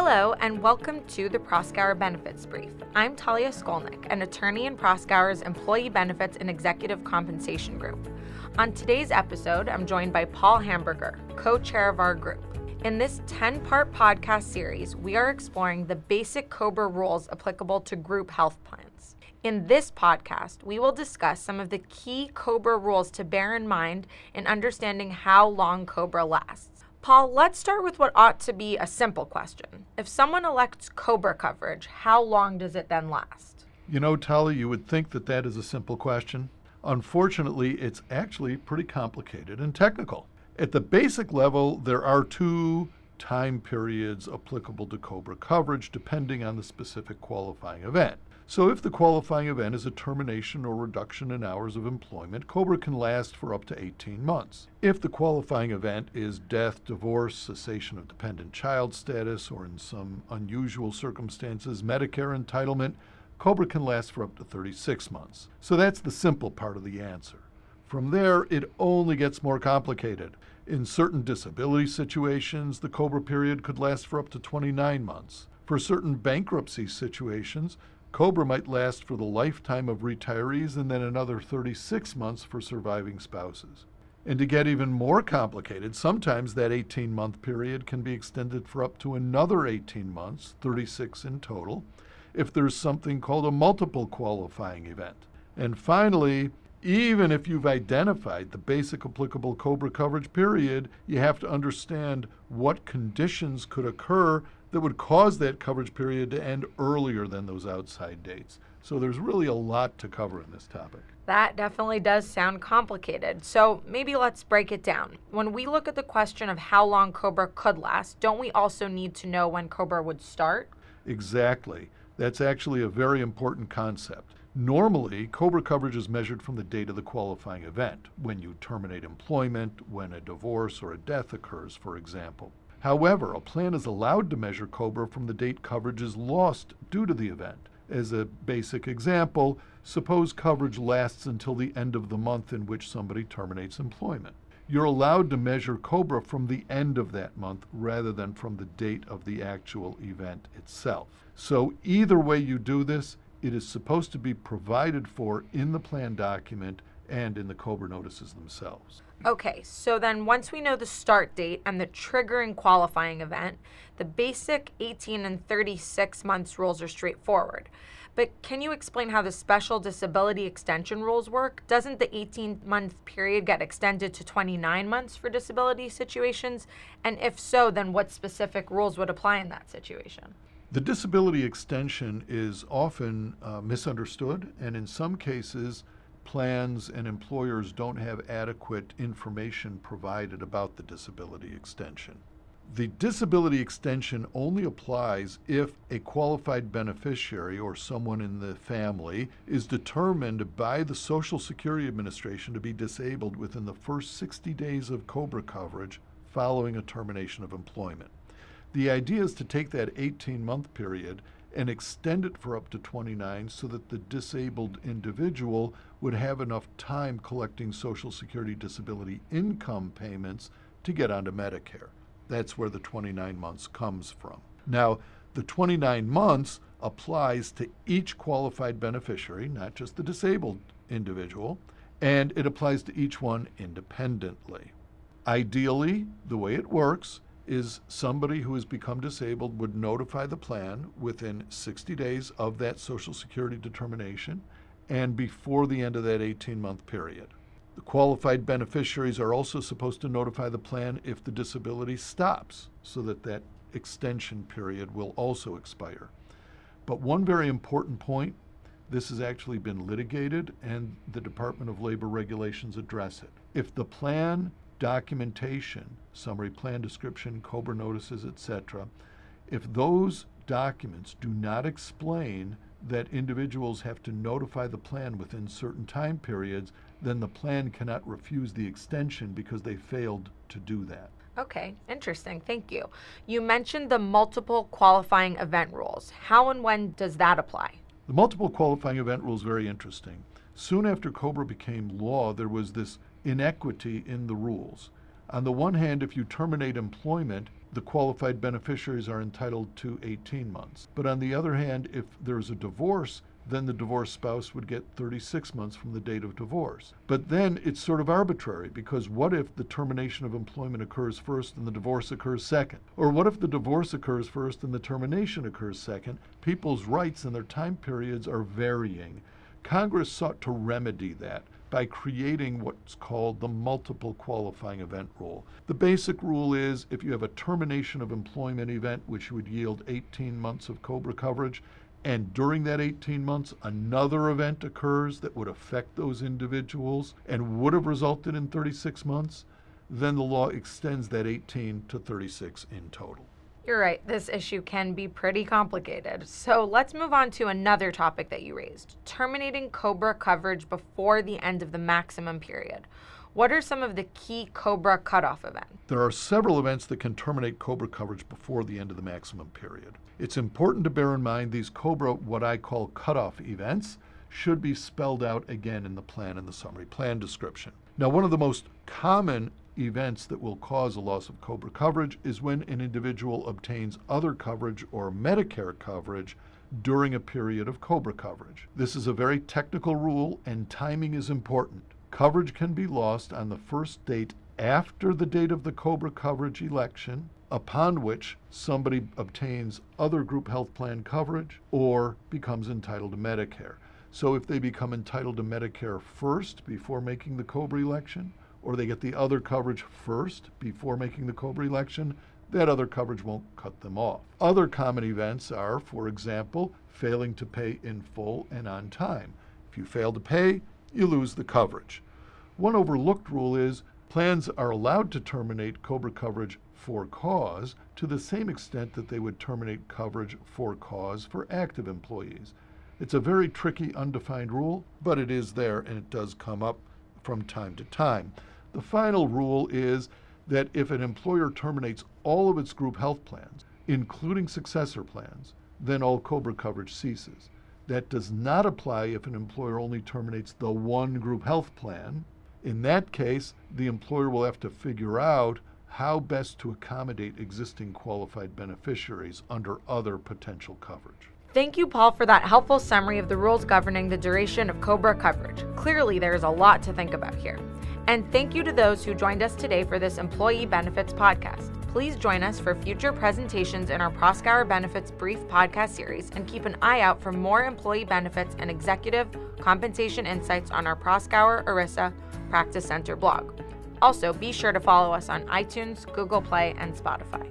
Hello, and welcome to the Proskauer Benefits Brief. I'm Talia Skolnick, an attorney in Proskauer's Employee Benefits and Executive Compensation Group. On today's episode, I'm joined by Paul Hamburger, co chair of our group. In this 10 part podcast series, we are exploring the basic COBRA rules applicable to group health plans. In this podcast, we will discuss some of the key COBRA rules to bear in mind in understanding how long COBRA lasts. Paul, let's start with what ought to be a simple question. If someone elects COBRA coverage, how long does it then last? You know, Tully, you would think that that is a simple question. Unfortunately, it's actually pretty complicated and technical. At the basic level, there are two time periods applicable to COBRA coverage depending on the specific qualifying event. So, if the qualifying event is a termination or reduction in hours of employment, COBRA can last for up to 18 months. If the qualifying event is death, divorce, cessation of dependent child status, or in some unusual circumstances, Medicare entitlement, COBRA can last for up to 36 months. So, that's the simple part of the answer. From there, it only gets more complicated. In certain disability situations, the COBRA period could last for up to 29 months. For certain bankruptcy situations, COBRA might last for the lifetime of retirees and then another 36 months for surviving spouses. And to get even more complicated, sometimes that 18 month period can be extended for up to another 18 months, 36 in total, if there's something called a multiple qualifying event. And finally, even if you've identified the basic applicable COBRA coverage period, you have to understand what conditions could occur that would cause that coverage period to end earlier than those outside dates. So there's really a lot to cover in this topic. That definitely does sound complicated. So maybe let's break it down. When we look at the question of how long COBRA could last, don't we also need to know when COBRA would start? Exactly. That's actually a very important concept. Normally, COBRA coverage is measured from the date of the qualifying event, when you terminate employment, when a divorce or a death occurs, for example. However, a plan is allowed to measure COBRA from the date coverage is lost due to the event. As a basic example, suppose coverage lasts until the end of the month in which somebody terminates employment. You're allowed to measure COBRA from the end of that month rather than from the date of the actual event itself. So, either way you do this, it is supposed to be provided for in the plan document and in the COBRA notices themselves. Okay, so then once we know the start date and the triggering qualifying event, the basic 18 and 36 months rules are straightforward. But can you explain how the special disability extension rules work? Doesn't the 18 month period get extended to 29 months for disability situations? And if so, then what specific rules would apply in that situation? The disability extension is often uh, misunderstood, and in some cases, plans and employers don't have adequate information provided about the disability extension. The disability extension only applies if a qualified beneficiary or someone in the family is determined by the Social Security Administration to be disabled within the first 60 days of COBRA coverage following a termination of employment. The idea is to take that 18 month period and extend it for up to 29 so that the disabled individual would have enough time collecting Social Security disability income payments to get onto Medicare. That's where the 29 months comes from. Now, the 29 months applies to each qualified beneficiary, not just the disabled individual, and it applies to each one independently. Ideally, the way it works is somebody who has become disabled would notify the plan within 60 days of that Social Security determination and before the end of that 18 month period. The qualified beneficiaries are also supposed to notify the plan if the disability stops so that that extension period will also expire. But one very important point this has actually been litigated and the Department of Labor regulations address it. If the plan documentation, summary plan description, COBRA notices, etc., if those documents do not explain that individuals have to notify the plan within certain time periods, then the plan cannot refuse the extension because they failed to do that. Okay, interesting. Thank you. You mentioned the multiple qualifying event rules. How and when does that apply? The multiple qualifying event rule is very interesting. Soon after COBRA became law, there was this inequity in the rules. On the one hand, if you terminate employment, the qualified beneficiaries are entitled to 18 months. But on the other hand, if there's a divorce, then the divorced spouse would get 36 months from the date of divorce. But then it's sort of arbitrary because what if the termination of employment occurs first and the divorce occurs second? Or what if the divorce occurs first and the termination occurs second? People's rights and their time periods are varying. Congress sought to remedy that by creating what's called the multiple qualifying event rule. The basic rule is if you have a termination of employment event, which would yield 18 months of COBRA coverage, and during that 18 months, another event occurs that would affect those individuals and would have resulted in 36 months, then the law extends that 18 to 36 in total. You're right, this issue can be pretty complicated. So let's move on to another topic that you raised terminating COBRA coverage before the end of the maximum period. What are some of the key COBRA cutoff events? There are several events that can terminate COBRA coverage before the end of the maximum period. It's important to bear in mind these COBRA, what I call cutoff events, should be spelled out again in the plan in the summary plan description. Now, one of the most common events that will cause a loss of COBRA coverage is when an individual obtains other coverage or Medicare coverage during a period of COBRA coverage. This is a very technical rule and timing is important coverage can be lost on the first date after the date of the COBRA coverage election, upon which somebody obtains other group health plan coverage or becomes entitled to Medicare. So if they become entitled to Medicare first before making the COBRA election, or they get the other coverage first before making the COBRA election, that other coverage won't cut them off. Other common events are, for example, failing to pay in full and on time. If you fail to pay, you lose the coverage. One overlooked rule is plans are allowed to terminate COBRA coverage for cause to the same extent that they would terminate coverage for cause for active employees. It's a very tricky, undefined rule, but it is there and it does come up from time to time. The final rule is that if an employer terminates all of its group health plans, including successor plans, then all COBRA coverage ceases. That does not apply if an employer only terminates the one group health plan. In that case, the employer will have to figure out how best to accommodate existing qualified beneficiaries under other potential coverage. Thank you, Paul, for that helpful summary of the rules governing the duration of COBRA coverage. Clearly, there is a lot to think about here. And thank you to those who joined us today for this Employee Benefits podcast. Please join us for future presentations in our Proskauer Benefits Brief podcast series and keep an eye out for more employee benefits and executive compensation insights on our Proskauer ERISA Practice Center blog. Also, be sure to follow us on iTunes, Google Play, and Spotify.